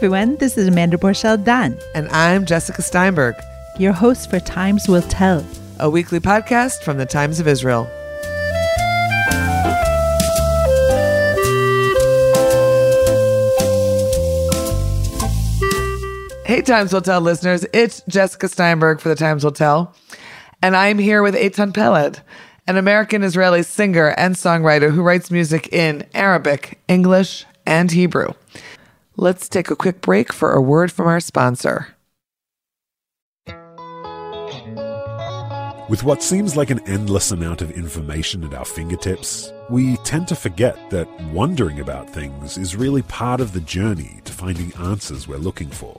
everyone, this is Amanda Borschel Dan, And I'm Jessica Steinberg, your host for Times Will Tell. a weekly podcast from the Times of Israel. Hey, Times Will Tell listeners, it's Jessica Steinberg for the Times Will Tell, and I'm here with Eitan Peled, an American Israeli singer and songwriter who writes music in Arabic, English, and Hebrew. Let's take a quick break for a word from our sponsor. With what seems like an endless amount of information at our fingertips, we tend to forget that wondering about things is really part of the journey to finding answers we're looking for.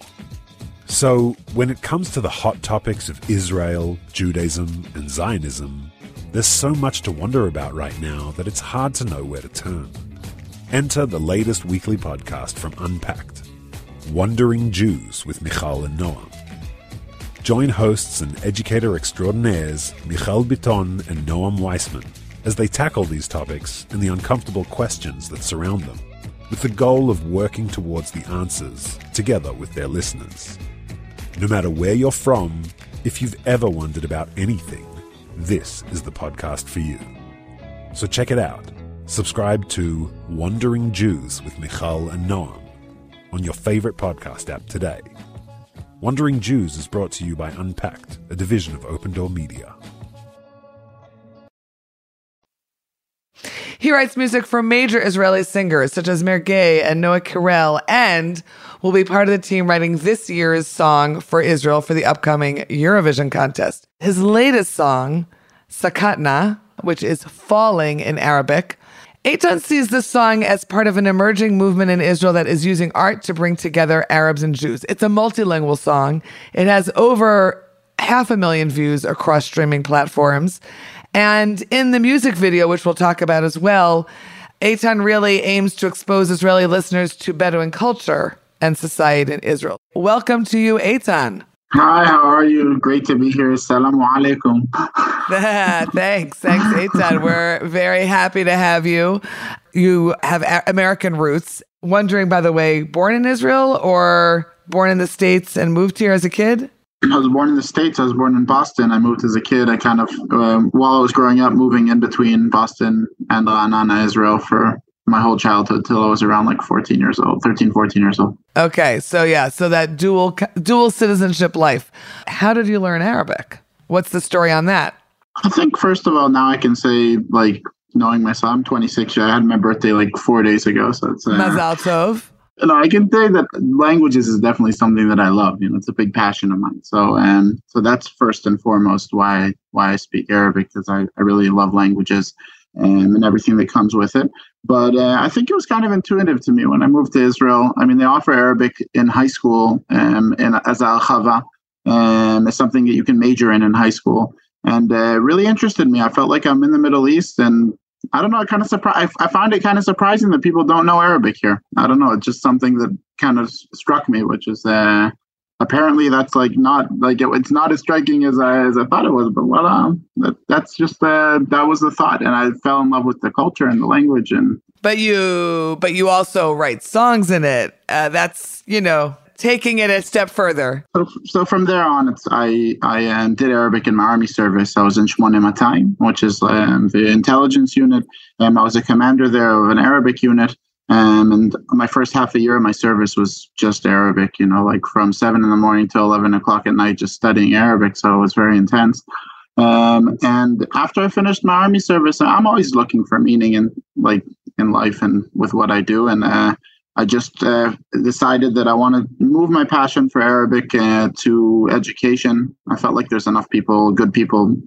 So, when it comes to the hot topics of Israel, Judaism, and Zionism, there's so much to wonder about right now that it's hard to know where to turn. Enter the latest weekly podcast from Unpacked Wandering Jews with Michal and Noam. Join hosts and educator extraordinaires Michal Biton and Noam Weissman as they tackle these topics and the uncomfortable questions that surround them, with the goal of working towards the answers together with their listeners. No matter where you're from, if you've ever wondered about anything, this is the podcast for you. So check it out. Subscribe to Wandering Jews with Michal and Noam on your favorite podcast app today. Wandering Jews is brought to you by Unpacked, a division of Open Door Media. He writes music for major Israeli singers such as Mergui and Noa Kirel, and will be part of the team writing this year's song for Israel for the upcoming Eurovision contest. His latest song, Sakatna, which is falling in Arabic, Eitan sees this song as part of an emerging movement in Israel that is using art to bring together Arabs and Jews. It's a multilingual song. It has over half a million views across streaming platforms. And in the music video, which we'll talk about as well, Eitan really aims to expose Israeli listeners to Bedouin culture and society in Israel. Welcome to you, Eitan. Hi, how are you? Great to be here. Assalamu alaikum. thanks. Thanks, Eitan. We're very happy to have you. You have a- American roots. Wondering, by the way, born in Israel or born in the States and moved here as a kid? I was born in the States. I was born in Boston. I moved as a kid. I kind of, um, while I was growing up, moving in between Boston and Ra'anana, Israel for my whole childhood till I was around like 14 years old, 13, 14 years old. Okay, so yeah, so that dual dual citizenship life. How did you learn Arabic? What's the story on that? I think first of all, now I can say like knowing myself. I'm 26. I had my birthday like four days ago, so it's uh, Mazal tov. you know, I can say that languages is definitely something that I love. You know, it's a big passion of mine. So, and so that's first and foremost why why I speak Arabic because I, I really love languages and, and everything that comes with it. But uh, I think it was kind of intuitive to me when I moved to Israel. I mean, they offer Arabic in high school um, in as al khava, um, it's something that you can major in in high school, and uh, really interested me. I felt like I'm in the Middle East and I don't know. I kind of surprised. I found it kind of surprising that people don't know Arabic here. I don't know. It's just something that kind of struck me, which is uh, apparently that's like not like it, it's not as striking as I as I thought it was. But well, um, that, that's just uh, that was the thought, and I fell in love with the culture and the language. And But you but you also write songs in it. Uh, that's, you know, taking it a step further. so, so from there on, it's I I um, did Arabic in my army service. I was in Shmone Matayim, which is um, the intelligence unit. Um, I was a commander there of an Arabic unit. Um, and my first half a year of my service was just Arabic, you know, like from seven in the morning till 11 o'clock at night, just studying Arabic. So it was very intense. Um, and after I finished my army service, I'm always looking for meaning in like in life and with what I do. And uh, I just uh, decided that I want to move my passion for Arabic uh, to education. I felt like there's enough people, good people,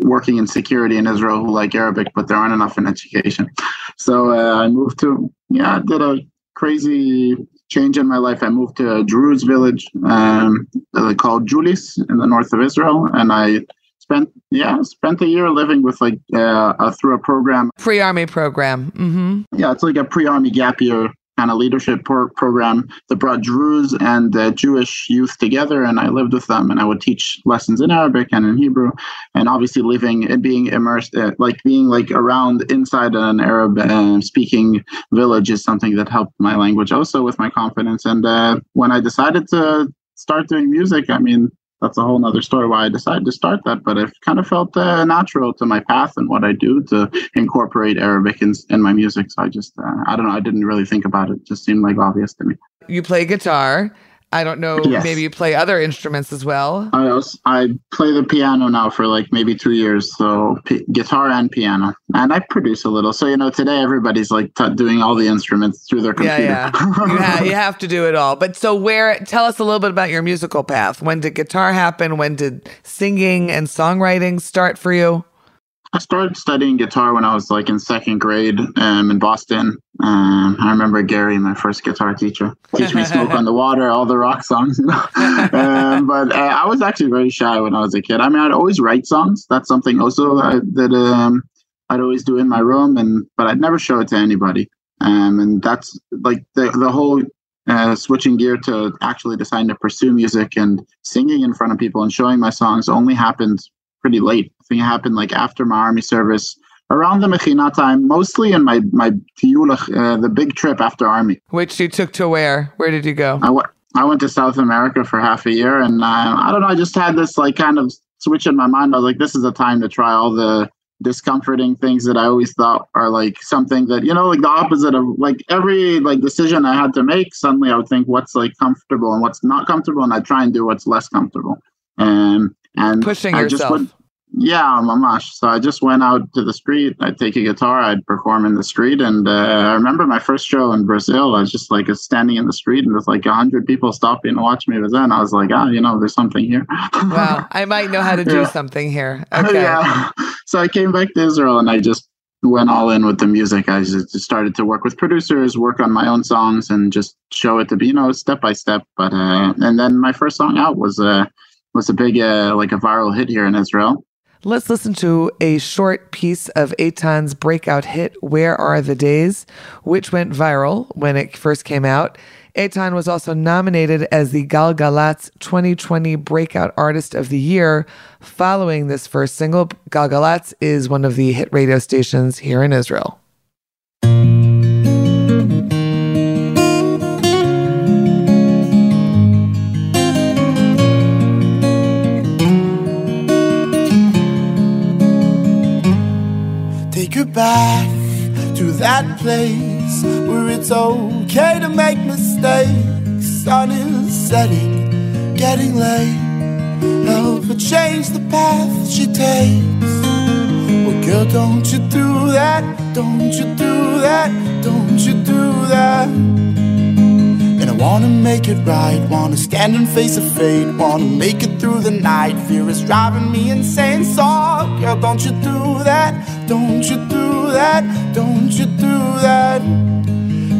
working in security in Israel who like Arabic, but there aren't enough in education. So uh, I moved to, yeah, I did a crazy change in my life. I moved to a Druze village um, uh, called Julis in the north of Israel, and I spent yeah spent a year living with like uh, uh, through a program Pre army program. Mm-hmm. yeah, it's like a pre-army gap year kind of leadership pro- program that brought Druze and uh, Jewish youth together, and I lived with them, and I would teach lessons in Arabic and in Hebrew, and obviously living and being immersed, uh, like being like around inside an Arab uh, speaking village is something that helped my language also with my confidence. And uh, when I decided to start doing music, I mean, that's a whole nother story why I decided to start that. But it kind of felt uh, natural to my path and what I do to incorporate Arabic in, in my music. So I just, uh, I don't know, I didn't really think about it. it. Just seemed like obvious to me. You play guitar. I don't know. Yes. Maybe you play other instruments as well. I was, I play the piano now for like maybe two years, so p- guitar and piano, and I produce a little. So you know, today everybody's like t- doing all the instruments through their computer. Yeah, yeah. you, ha- you have to do it all. But so, where? Tell us a little bit about your musical path. When did guitar happen? When did singing and songwriting start for you? I started studying guitar when I was like in second grade um, in Boston. Um, I remember Gary, my first guitar teacher, teach me "Smoke on the Water," all the rock songs. You know? um, but uh, I was actually very shy when I was a kid. I mean, I'd always write songs. That's something also that, that um, I'd always do in my room, and but I'd never show it to anybody. Um, and that's like the the whole uh, switching gear to actually deciding to pursue music and singing in front of people and showing my songs only happened pretty late. I think it happened like after my army service, around the Mechina time, mostly in my my tiyulach, uh, the big trip after army. Which you took to where? Where did you go? I, w- I went to South America for half a year, and uh, I don't know. I just had this like kind of switch in my mind. I was like, this is a time to try all the discomforting things that I always thought are like something that you know, like the opposite of like every like decision I had to make. Suddenly, I would think what's like comfortable and what's not comfortable, and I try and do what's less comfortable. Um, and pushing I yourself. Just went, yeah, mamash. So I just went out to the street. I'd take a guitar. I'd perform in the street. And uh, I remember my first show in Brazil. I was just like standing in the street, and there's like a hundred people stopping to watch me. But then I was like, ah, oh, you know, there's something here. wow, I might know how to do yeah. something here. Okay. yeah. So I came back to Israel, and I just went all in with the music. I just started to work with producers, work on my own songs, and just show it to be, you know, step by step. But uh, and then my first song out was. Uh, was a big uh, like a viral hit here in Israel. Let's listen to a short piece of Eitan's breakout hit, Where Are the Days, which went viral when it first came out. Eitan was also nominated as the Galgalatz 2020 Breakout Artist of the Year. Following this first single, Galgalatz is one of the hit radio stations here in Israel. Back to that place where it's okay to make mistakes. Sun is setting, getting late. Help her change the path she takes. Well, girl, don't you do that, don't you do that, don't you do that. Wanna make it right, wanna stand and face a fate, wanna make it through the night. Fear is driving me insane, so girl, don't you do that, don't you do that, don't you do that.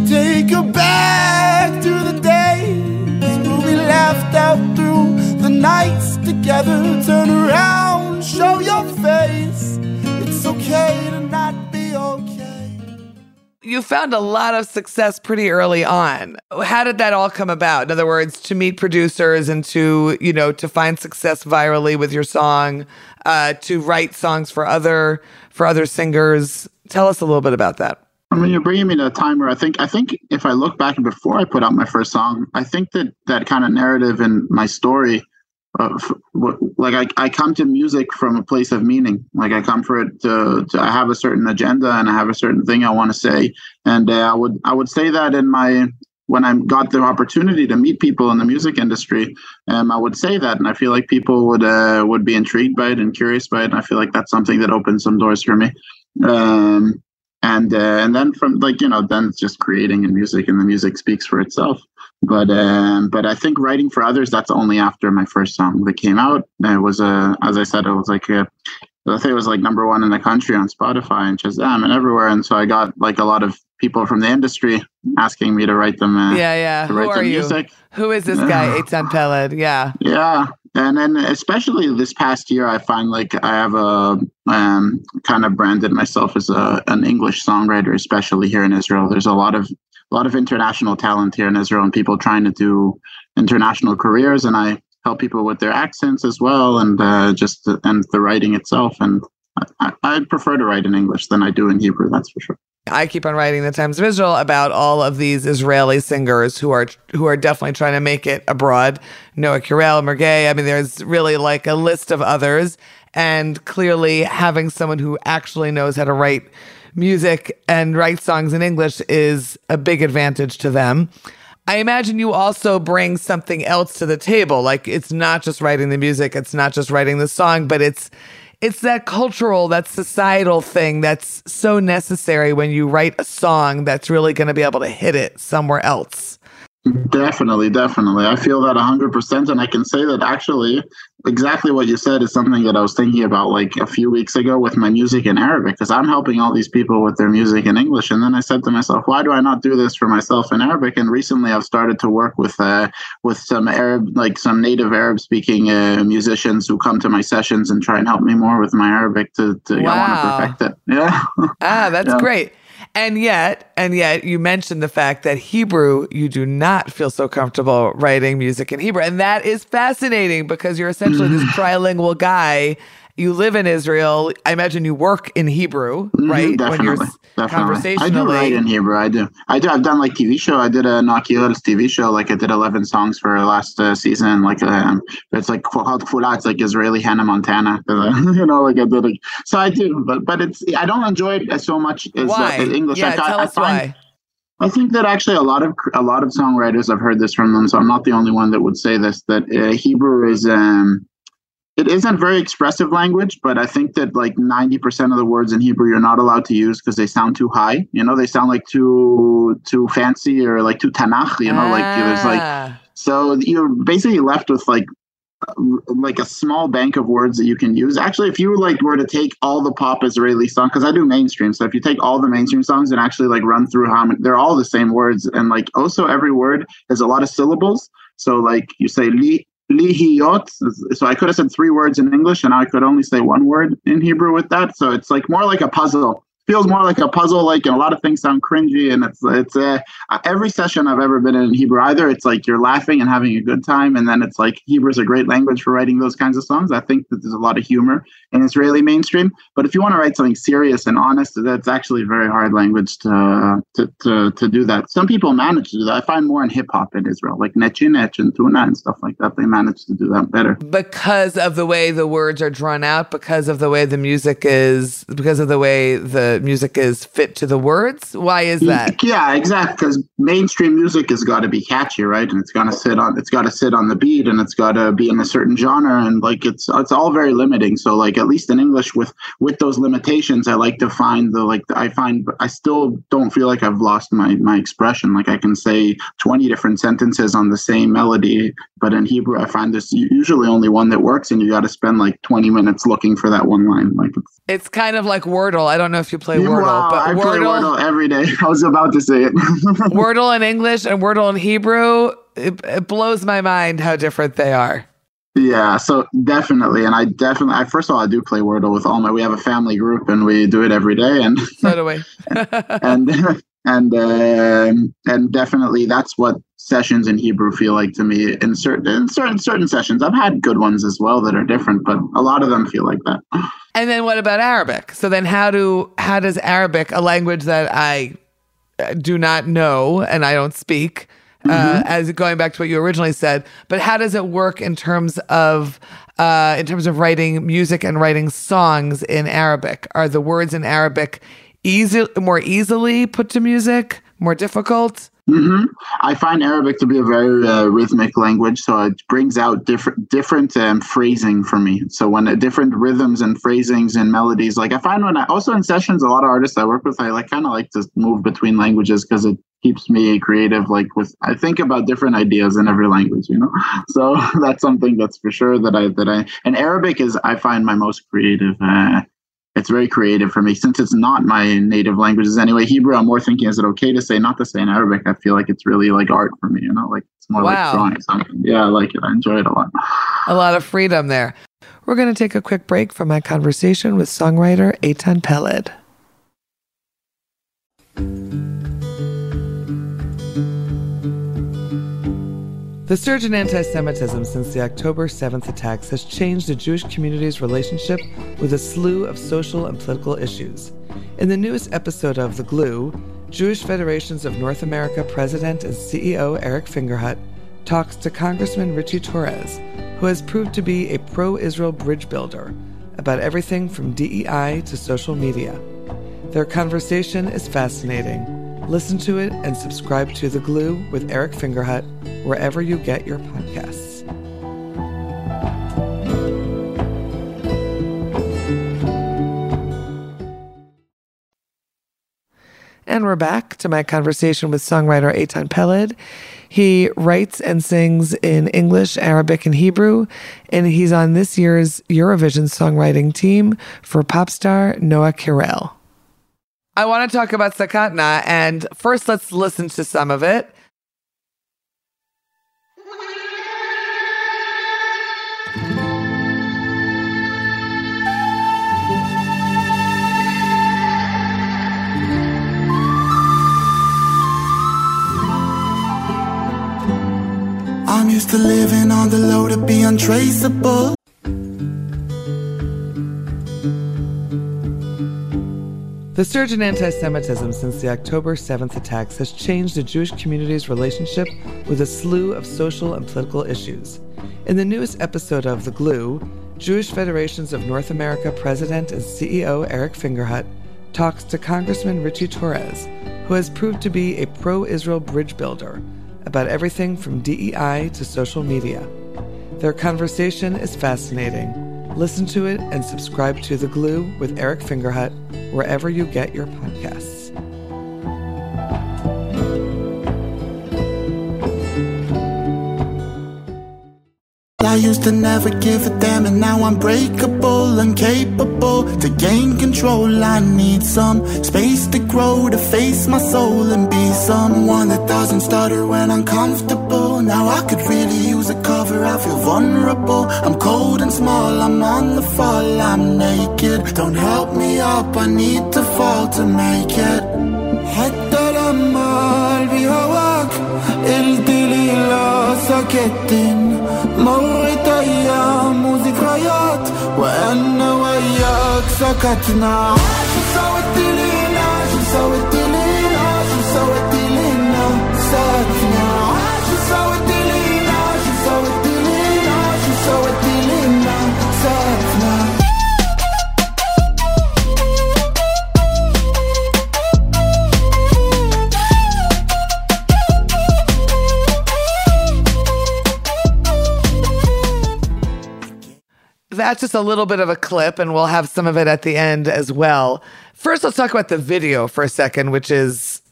Take her back to the days where we laughed out through the nights together. Turn around, show your face. It's okay to not. You found a lot of success pretty early on. How did that all come about? In other words, to meet producers and to, you know, to find success virally with your song, uh, to write songs for other for other singers. Tell us a little bit about that. I mean, you're bringing me to a time where I think I think if I look back and before I put out my first song, I think that that kind of narrative in my story, uh, like I, I come to music from a place of meaning. Like I come for it to, to I have a certain agenda and I have a certain thing I want to say, and uh, I would I would say that in my when I got the opportunity to meet people in the music industry, um, I would say that, and I feel like people would uh, would be intrigued by it and curious by it, and I feel like that's something that opens some doors for me. Um, and uh, and then from like you know then it's just creating and music and the music speaks for itself but um but i think writing for others that's only after my first song that came out it was a as i said it was like a I think it was like number one in the country on Spotify and Shazam and everywhere. And so I got like a lot of people from the industry asking me to write them. Uh, yeah, yeah. Who are you? Music. Who is this guy, Eitan Peled? Yeah. Yeah. And then, especially this past year, I find like I have a um, kind of branded myself as a, an English songwriter, especially here in Israel. There's a lot of a lot of international talent here in Israel and people trying to do international careers. And I help people with their accents as well, and uh, just and the writing itself. And I, I prefer to write in English than I do in Hebrew. That's for sure. I keep on writing the Times of Israel about all of these Israeli singers who are who are definitely trying to make it abroad. Noa Kirel, Mergui. I mean, there's really like a list of others, and clearly having someone who actually knows how to write music and write songs in English is a big advantage to them. I imagine you also bring something else to the table. Like it's not just writing the music, it's not just writing the song, but it's it's that cultural, that societal thing that's so necessary when you write a song that's really going to be able to hit it somewhere else. Definitely, definitely. I feel that 100%. And I can say that actually, exactly what you said is something that I was thinking about like a few weeks ago with my music in Arabic, because I'm helping all these people with their music in English. And then I said to myself, why do I not do this for myself in Arabic? And recently I've started to work with uh, with some Arab, like some native Arab speaking uh, musicians who come to my sessions and try and help me more with my Arabic to, to wow. I want to perfect it. Yeah. Ah, that's yeah. great. And yet, and yet, you mentioned the fact that Hebrew, you do not feel so comfortable writing music in Hebrew. And that is fascinating because you're essentially this mm-hmm. trilingual guy you live in Israel. I imagine you work in Hebrew, mm-hmm, right? Definitely, when you're definitely. I do write in Hebrew. I do. I do. I've done like TV show. I did a Nakiel's TV show. Like I did 11 songs for last uh, season. Like um, it's like called Kfula. It's like Israeli Hannah Montana. you know, like I did. Like, so I do, but but it's I don't enjoy it so much as, why? Uh, English. Yeah, like, tell I, us I find, why. I think that actually a lot of a lot of songwriters I've heard this from them, so I'm not the only one that would say this. That uh, Hebrew is um, it isn't very expressive language, but I think that like 90% of the words in Hebrew you're not allowed to use because they sound too high. You know, they sound like too too fancy or like too Tanakh, you know, ah. like there's like so you're basically left with like like a small bank of words that you can use. Actually, if you like were to take all the pop Israeli songs, because I do mainstream, so if you take all the mainstream songs and actually like run through how many, they're all the same words, and like also every word has a lot of syllables. So like you say li lihiyot. So I could have said three words in English and I could only say one word in Hebrew with that. So it's like more like a puzzle feels more like a puzzle like and a lot of things sound cringy and it's it's uh, every session i've ever been in hebrew either it's like you're laughing and having a good time and then it's like hebrew is a great language for writing those kinds of songs. I think that there's a lot of humor in israeli mainstream but if you want to write something serious and honest that's actually a very hard language to to to, to do that. Some people manage to do that. I find more in hip-hop in israel like Nechi Nech and tuna and stuff like that they manage to do that better. Because of the way the words are drawn out because of the way the music is because of the way the music is fit to the words? Why is that? Yeah, exactly. Because mainstream music has got to be catchy, right? And it's got to sit on it's got to sit on the beat, and it's got to be in a certain genre, and like it's it's all very limiting. So like at least in English, with with those limitations, I like to find the like I find I still don't feel like I've lost my my expression. Like I can say twenty different sentences on the same melody, but in Hebrew, I find there's usually only one that works, and you got to spend like twenty minutes looking for that one line. Like it's, kind of like Wordle. I don't know if you play Wordle, wow, but I Wordle, play Wordle every day. I was about to say it. Wordle in English and Wordle in Hebrew, it, it blows my mind how different they are. Yeah, so definitely, and I definitely, I first of all, I do play Wordle with all my. We have a family group, and we do it every day, and so do we. and and uh, and definitely, that's what sessions in Hebrew feel like to me. In certain in certain certain sessions, I've had good ones as well that are different, but a lot of them feel like that. And then what about Arabic? So then how do how does Arabic, a language that I uh, do not know and I don't speak, uh, mm-hmm. as going back to what you originally said, but how does it work in terms of uh, in terms of writing music and writing songs in Arabic? Are the words in Arabic easy more easily put to music, more difficult? Mm-hmm. I find Arabic to be a very uh, rhythmic language, so it brings out different different um, phrasing for me. So when uh, different rhythms and phrasings and melodies, like I find when I also in sessions, a lot of artists I work with, I like kind of like to move between languages because it keeps me creative. Like with I think about different ideas in every language, you know. So that's something that's for sure that I that I and Arabic is I find my most creative. Uh, it's very creative for me since it's not my native languages anyway. Hebrew, I'm more thinking, is it okay to say, not to say in Arabic? I feel like it's really like art for me, you know, like it's more wow. like drawing something. Yeah, I like it. I enjoy it a lot. A lot of freedom there. We're going to take a quick break from my conversation with songwriter Eitan Peled. The surge in anti Semitism since the October 7th attacks has changed the Jewish community's relationship with a slew of social and political issues. In the newest episode of The Glue, Jewish Federations of North America President and CEO Eric Fingerhut talks to Congressman Richie Torres, who has proved to be a pro Israel bridge builder about everything from DEI to social media. Their conversation is fascinating. Listen to it and subscribe to The Glue with Eric Fingerhut wherever you get your podcasts. And we're back to my conversation with songwriter Eitan Peled. He writes and sings in English, Arabic, and Hebrew, and he's on this year's Eurovision songwriting team for pop star Noa Kirel. I want to talk about Sakatna, and first let's listen to some of it. I'm used to living on the low to be untraceable. The surge in anti Semitism since the October 7th attacks has changed the Jewish community's relationship with a slew of social and political issues. In the newest episode of The Glue, Jewish Federations of North America President and CEO Eric Fingerhut talks to Congressman Richie Torres, who has proved to be a pro Israel bridge builder about everything from DEI to social media. Their conversation is fascinating. Listen to it and subscribe to The Glue with Eric Fingerhut wherever you get your podcasts. used to never give a damn, and now I'm breakable, incapable to gain control. I need some space to grow, to face my soul, and be someone that doesn't stutter when uncomfortable. Now I could really use a cover, I feel vulnerable. I'm cold and small, I'm on the fall, I'm naked. Don't help me up, I need to fall to make it. حتى لما قلبي هواك قلت لي لا سكت مرت ايام وأنا وياك سكتنا. عاشوا سوا التنين عاشوا سوا التنين عاشوا سوا التنين سكتنا. عاشوا سوا That's just a little bit of a clip, and we'll have some of it at the end as well. First, let's talk about the video for a second, which is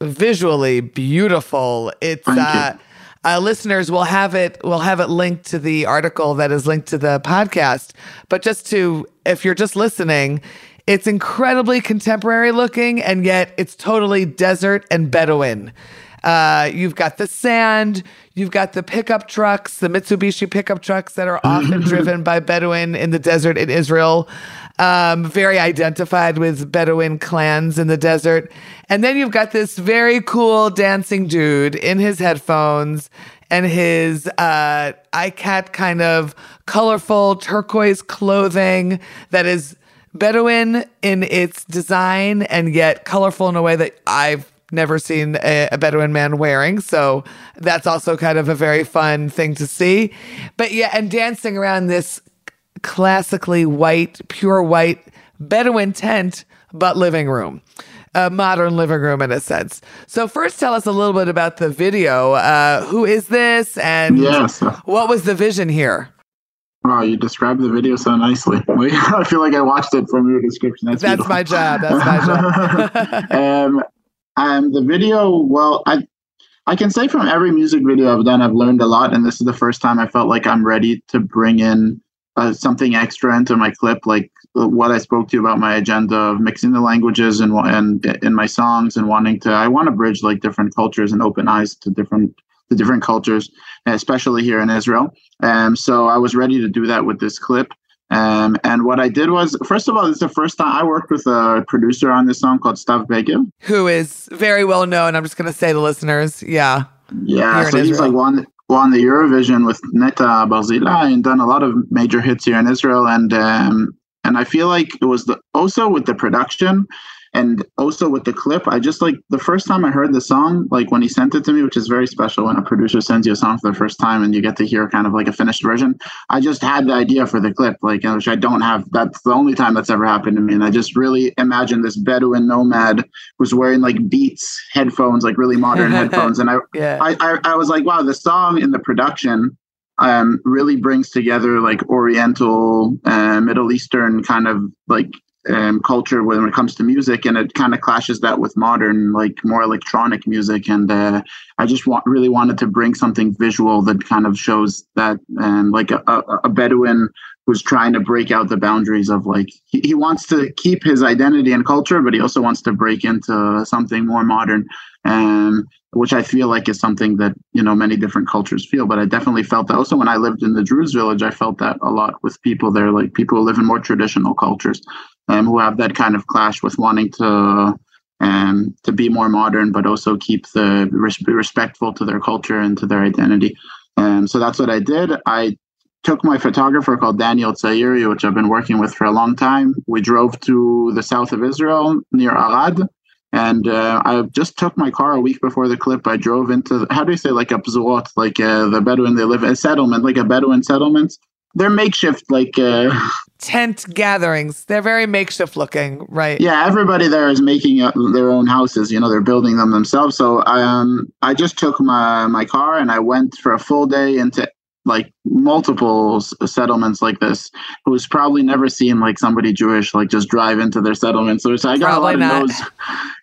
visually beautiful. It's uh, uh, listeners will have it. We'll have it linked to the article that is linked to the podcast. But just to, if you're just listening, it's incredibly contemporary looking, and yet it's totally desert and Bedouin. Uh, you've got the sand, you've got the pickup trucks, the Mitsubishi pickup trucks that are often driven by Bedouin in the desert in Israel. Um, very identified with Bedouin clans in the desert. And then you've got this very cool dancing dude in his headphones and his uh, ikat kind of colorful turquoise clothing that is Bedouin in its design and yet colorful in a way that I've never seen a, a Bedouin man wearing. So that's also kind of a very fun thing to see. But yeah, and dancing around this classically white, pure white Bedouin tent, but living room. A modern living room in a sense. So first, tell us a little bit about the video. Uh, who is this, and Yes. what was the vision here? Wow, you described the video so nicely. I feel like I watched it from your description. That's, That's my job. That's my job. um, um, the video, well, I I can say from every music video I've done, I've learned a lot, and this is the first time I felt like I'm ready to bring in uh, something extra into my clip, like uh, what I spoke to you about my agenda of mixing the languages and and in my songs and wanting to. I want to bridge like different cultures and open eyes to different to different cultures, especially here in Israel. Um, so I was ready to do that with this clip. Um, and what I did was, first of all, it's the first time I worked with a producer on this song called Stav Beger. Who is very well known. I'm just going to say the listeners. Yeah. Yeah, so he's Israel. like one won the Eurovision with Netta Barzilai and done a lot of major hits here in Israel. And um, and I feel like it was the, also with the production and also with the clip. I just like the first time I heard the song, like when he sent it to me, which is very special when a producer sends you a song for the first time and you get to hear kind of like a finished version. I just had the idea for the clip, like which I don't have. That's the only time that's ever happened to me, and I just really imagine this Bedouin nomad who's wearing like Beats headphones, like really modern headphones, and I, Yeah. I, I, I was like, wow, the song in the production um, really brings together like Oriental, uh, Middle Eastern kind of like um, culture when it comes to music, and it kind of clashes that with modern, like more electronic music. And uh, I just want really wanted to bring something visual that kind of shows that, um, like a, a, a Bedouin who's trying to break out the boundaries of like he, he wants to keep his identity and culture, but he also wants to break into something more modern. Um, which I feel like is something that you know many different cultures feel. But I definitely felt that also when I lived in the Druze village, I felt that a lot with people there, like people who live in more traditional cultures, um, who have that kind of clash with wanting to um, to be more modern, but also keep the be respectful to their culture and to their identity. Um, so that's what I did. I took my photographer called Daniel Tsairi, which I've been working with for a long time. We drove to the south of Israel near Arad. And uh, I just took my car a week before the clip. I drove into how do you say like a bzuot, like uh, the Bedouin they live in a settlement, like a Bedouin settlement. They're makeshift, like uh, Tent gatherings. They're very makeshift looking, right? yeah. Everybody there is making their own houses. You know, they're building them themselves. So I um, I just took my my car and I went for a full day into like multiple settlements like this who's probably never seen like somebody Jewish like just drive into their settlement. So, so I got Probably a lot not. of no's.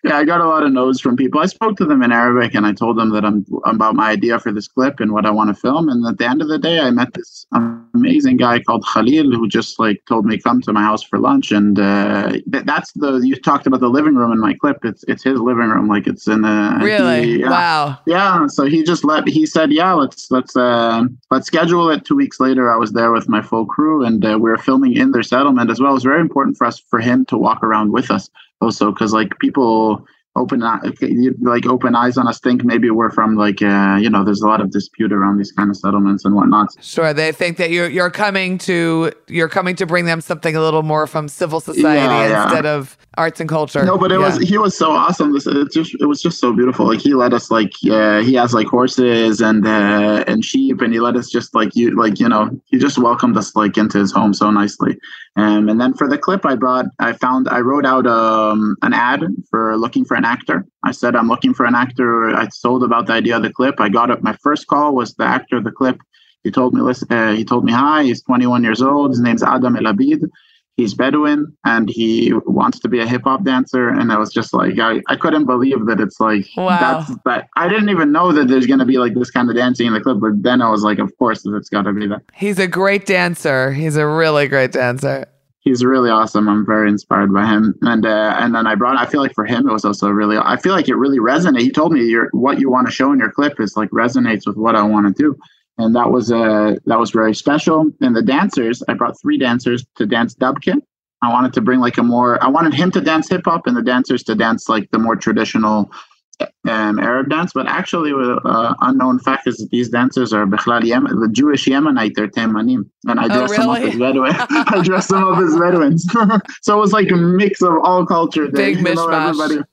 Yeah, I got a lot of no's from people. I spoke to them in Arabic and I told them that I'm about my idea for this clip and what I want to film. And at the end of the day, I met this amazing guy called Khalil who just like told me come to my house for lunch. And uh, th- that's the you talked about the living room in my clip. It's it's his living room, like it's in a Really? he- yeah. Wow. Yeah, so he just let he said, "Yeah, let's let's uh, let's schedule it." Two weeks later, I was there with my full crew, and uh, we were filming in their settlement as well. It was very important for us for him to walk around with us, also because like people open like open eyes on us think maybe we're from like uh, you know there's a lot of dispute around these kind of settlements and whatnot. Sure. They think that you're you're coming to you're coming to bring them something a little more from civil society Yeah, yeah. instead of arts and culture. No, but it Yeah. was he was so awesome. This it just it was just so beautiful. Like he let us like uh, he has like horses and uh, and sheep, and he let us just like you like you know he just welcomed us like into his home so nicely. Um, and then for the clip, I brought I found I wrote out um an ad for looking for an actor. I said I'm looking for an actor. I told about the idea of the clip. I got it. My first call was the actor of the clip. He told me listen. Uh, he told me hi. He's 21 years old. His name's Adam El Abid he's Bedouin and he wants to be a hip hop dancer. And I was just like, I, I couldn't believe that it's like, Wow. that's that. I didn't even know that there's going to be like this kind of dancing in the clip. But then I was like, of course, it's got to be that. He's a great dancer. He's a really great dancer. He's really awesome. I'm very inspired by him. And uh, and then I brought. I feel like for him, it was also really. I feel like it really resonated. He told me your what you want to show in your clip is like resonates with what I want to do, and that was uh that was very special. And the dancers, I brought three dancers to dance dubkin. I wanted to bring like a more. I wanted him to dance hip hop and the dancers to dance like the more traditional um, Arab dance. But actually, uh, unknown fact is that these dancers are Bikhlal Yemen, the Jewish Yemenite. They're Temanim, and I Oh, dressed them up really? as Bedouin. I dressed them up as Bedouins. so it was like a mix of all culture. there, Big mishmash.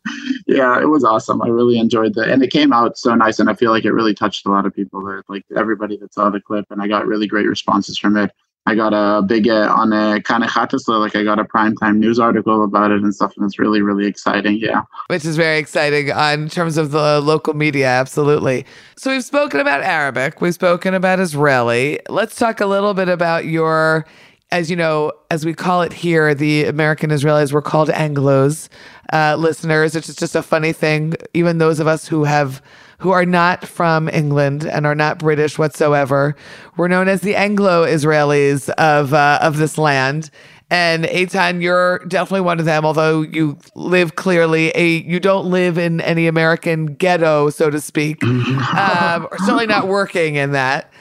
Yeah, it was awesome. I really enjoyed that, and it came out so nice. And I feel like it really touched a lot of people. That like everybody that saw the clip, and I got really great responses from it. I got a big uh, on a kind so like I got a primetime news article about it and stuff, and it's really really exciting. Yeah. which is very exciting uh, in terms of the local media. Absolutely. So we've spoken about Arabic, we've spoken about Israeli. Let's talk a little bit about your, as you know, as we call it here, the American Israelis were called Anglos uh, listeners, is just a funny thing. Even those of us who have who are not from England and are not British whatsoever, we're known as the Anglo Israelis of uh, of this land. And Eitan, you're definitely one of them, although you live clearly a you don't live in any American ghetto, so to speak. um, or certainly not working in that.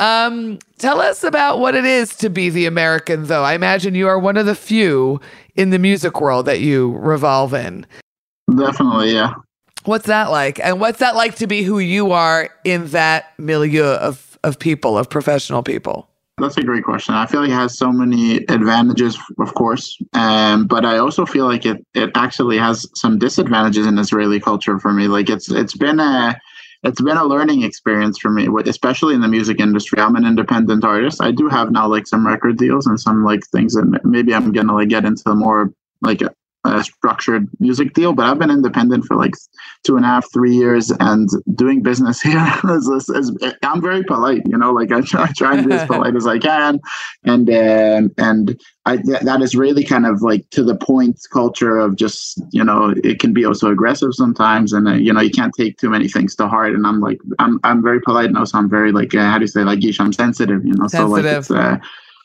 Um, tell us about what it is to be the American, though. I imagine you are one of the few in the music world that you revolve in. Definitely, yeah. What's that like? And what's that like to be who you are in that milieu of, of people, of professional people? That's a great question. I feel like it has so many advantages, of course, um, but I also feel like it it actually has some disadvantages in Israeli culture for me. Like it's it's been a it's been a learning experience for me, especially in the music industry. I'm an independent artist. I do have now like some record deals and some like things that maybe I'm gonna like get into more like a structured music deal, but I've been independent for like two and a half, three years, and doing business here is, is, is I'm very polite, you know, like I try, I try and be as polite as I can, and um, and I that is really kind of like to the point culture of just you know it can be also aggressive sometimes, and uh, you know you can't take too many things to heart, and I'm like I'm I'm very polite now, so I'm very like uh, how do you say like I'm sensitive, you know, sensitive. so like it's. Uh,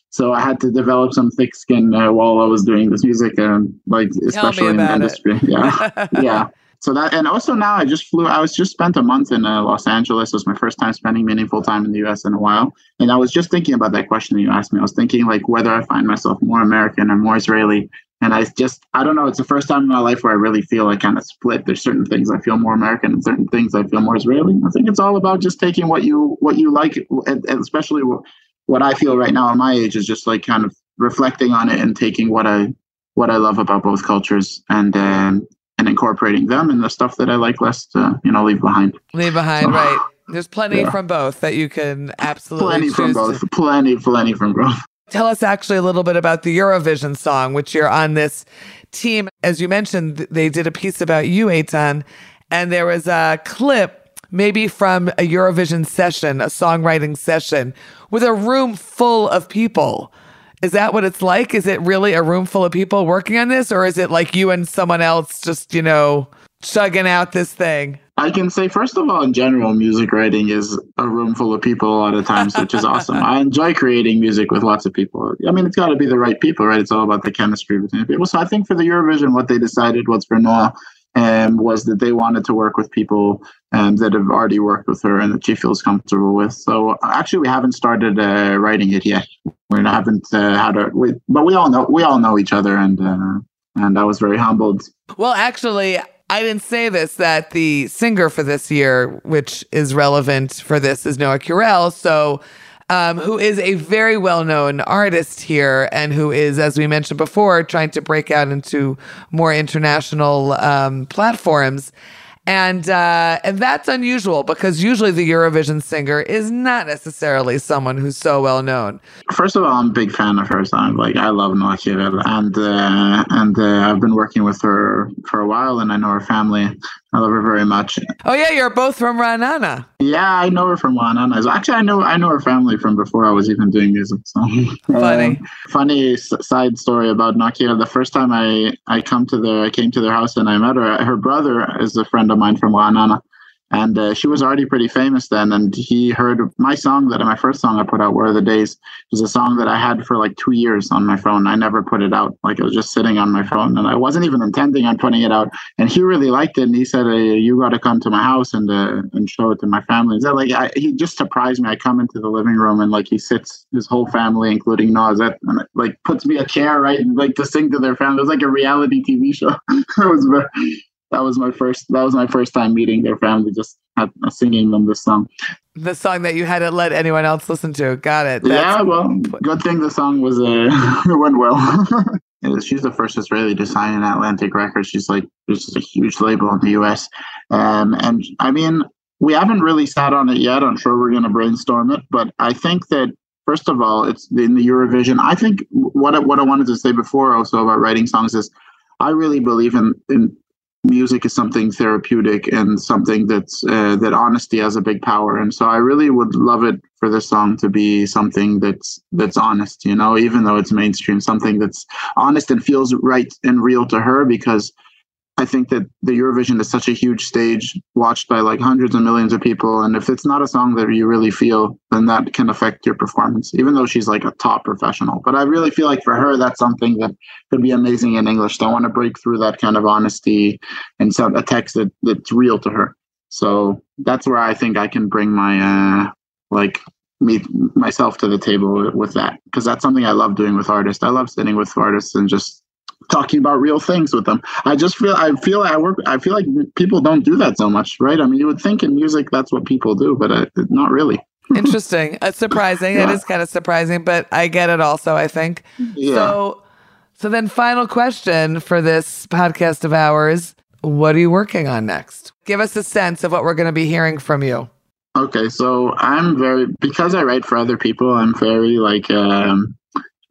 so I had to develop some thick skin uh, while I was doing this music, and like especially in the industry. It. Yeah, yeah. So that, and also now I just flew. I was just spent a month in uh, Los Angeles. It was my first time spending meaningful time in the U.S. in a while, and I was just thinking about that question that you asked me. I was thinking like whether I find myself more American or more Israeli, and I just I don't know. It's the first time in my life where I really feel like kind of split. There's certain things I feel more American, and certain things I feel more Israeli. I think it's all about just taking what you what you like, and especially what I feel right now at my age is just like kind of reflecting on it and taking what I what I love about both cultures and um, and incorporating them and the stuff that I like less to you know leave behind. Leave behind, so, right? There's plenty yeah. from both that you can absolutely plenty from both. To... Plenty, plenty from both. Tell us actually a little bit about the Eurovision song, which you're on this team. As you mentioned, they did a piece about you, Eitan, and there was a clip maybe from a Eurovision session, a songwriting session with a room full of people. Is that what it's like? Is it really a room full of people working on this? Or is it like you and someone else just, you know, chugging out this thing? I can say, first of all, in general, music writing is a room full of people a lot of times, which is awesome. I enjoy creating music with lots of people. I mean, it's got to be the right people, right? It's all about the chemistry between people. So I think for the Eurovision, what they decided was for Noa um, was that they wanted to work with people um, that have already worked with her and that she feels comfortable with. So actually, we haven't started uh, writing it yet. We haven't uh, had a, we, but we all know we all know each other, and uh, and I was very humbled. Well, actually. I didn't say this that the singer for this year, which is relevant for this, is Noa Kirel. So um, who is a very well known artist here and who is, as we mentioned before, trying to break out into more international um, platforms. And uh, and that's unusual because usually the Eurovision singer is not necessarily someone who's so well known. First of all, I'm a big fan of her song. Like I love Noa Kirel, and uh, and uh, I've been working with her for a while, and I know her family. I love her very much. Oh yeah, you're both from Ra'anana. Yeah, I know her from Ra'anana. Actually, I know I know her family from before I was even doing music. So funny, uh, funny side story about Nakia. The first time I I come to their I came to their house and I met her. Her brother is a friend of mine from Ra'anana, and uh, she was already pretty famous then and he heard my song that my first song i put out where are the days it was a song that i had for like two years on my phone. I never put it out. Like it was just sitting on my phone and i wasn't even intending on putting it out. And he really liked it and he said hey, you got to come to my house and uh, and show it to my family. So like I, he just surprised me. I come into the living room and like he sits his whole family including Nazet and like puts me a chair right and like to sing to their family. It was like a reality tv show. It was very that was my first that was my first time meeting their family just at, uh, singing them this song. The song that you hadn't let anyone else listen to. Got it. That's... yeah well good thing the song was uh went well. She's the first israeli to sign an atlantic record. She's like this is a huge label in the us um and i mean we haven't really sat on it yet. I'm sure we're going to brainstorm it but i think that first of all it's in the eurovision. I think what, what i wanted to say before also about writing songs is I really believe in, in music is something therapeutic and something that's uh, that honesty has a big power. And so i really would love it for this song to be something that's that's honest you know even though it's mainstream something that's honest and feels right and real to her because I think that the Eurovision is such a huge stage watched by like hundreds of millions of people. And if it's not a song that you really feel, then that can affect your performance, even though she's like a top professional. But I really feel like for her, that's something that could be amazing in English. So I want to break through that kind of honesty and some a text that, that's real to her. So that's where I think I can bring my uh like me myself to the table with that because that's something I love doing with artists. I love sitting with artists and just talking about real things with them. I just feel I feel I work I feel like people don't do that so much, right? I mean, you would think in music that's what people do, but uh, not really. Interesting. It's surprising. It Yeah. is kind of surprising, but I get it also, I think. Yeah. So so then final question for this podcast of ours. What are you working on next? Give us a sense of what we're going to be hearing from you. Okay, so I'm very because I write for other people. I'm very like um,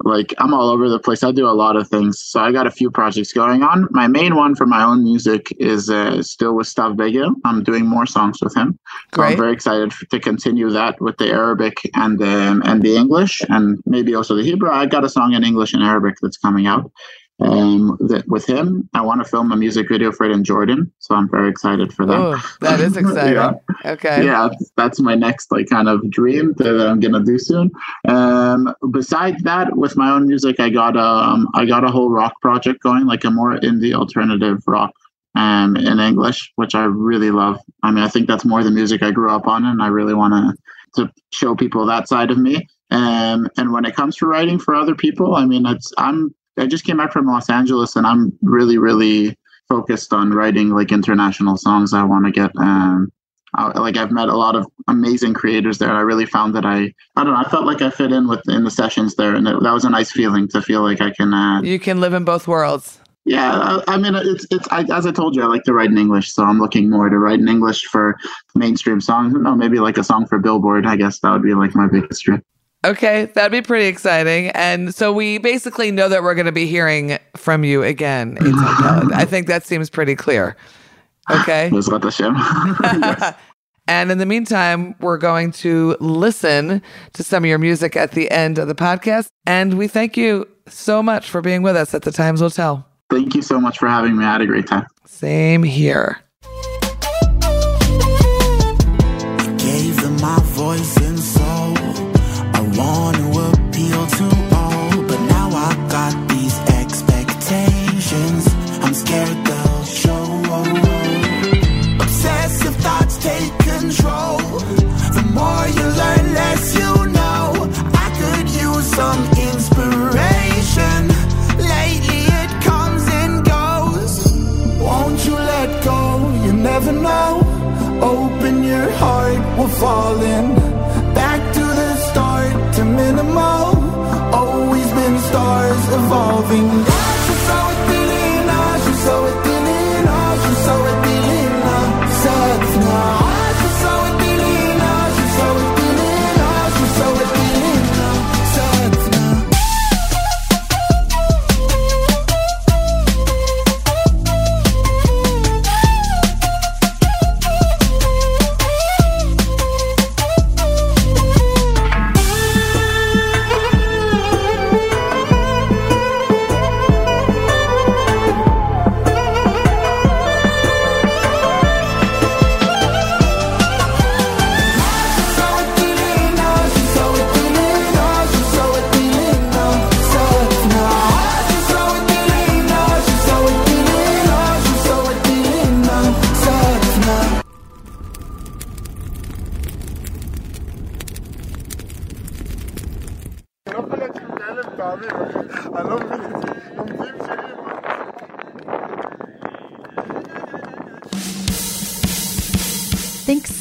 like I'm all over the place. I do a lot of things. So I got a few projects going on. My main one for my own music is uh, still with Stav Beger. I'm doing more songs with him. So. I'm very excited f- to continue that with the Arabic and um, and the English and maybe also the Hebrew. I got a song in English and Arabic that's coming out. Um, that with him, I want to film a music video for it in Jordan. So I'm very excited for that. Oh, that is exciting. Yeah Okay. yeah that's my next like kind of dream that i'm gonna do soon um besides that with my own music i got um i got a whole rock project going like a more indie alternative rock um in english which i really love i mean i think that's more the music i grew up on and i really want to to show people that side of me um and when it comes to writing for other people i mean it's i'm i just came back from los angeles and i'm really really focused on writing like international songs i want to get um I, like I've met a lot of amazing creators there. And I really found that I I don't know I felt like I fit in with in the sessions there, and it, that was a nice feeling to feel like I can. Uh, You can live in both worlds. yeah, I, I mean it's it's I, as I told you, I like to write in English, so I'm looking more to write in English for mainstream songs. No, maybe like a song for Billboard. I guess that would be like my biggest dream. Okay, that'd be pretty exciting. And so we basically know that we're going to be hearing from you again. Eitan I think that seems pretty clear. Okay. Bezrat Hashem. Yes. And in the meantime, we're going to listen to some of your music at the end of the podcast. And we thank you so much for being with us at the Times Will Tell. Thank you so much for having me. I had a great time. Same here. gave them my voice and soul. I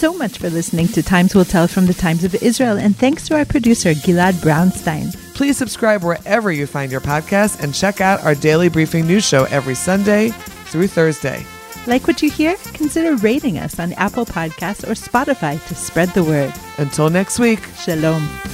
so much for listening to Times Will Tell from the Times of Israel, and thanks to our producer, Gilad Brownstein. Please subscribe wherever you find your podcast and check out our daily briefing news show every Sunday through Thursday. Like what you hear? Consider rating us on Apple Podcasts or Spotify to spread the word. Until next week. Shalom.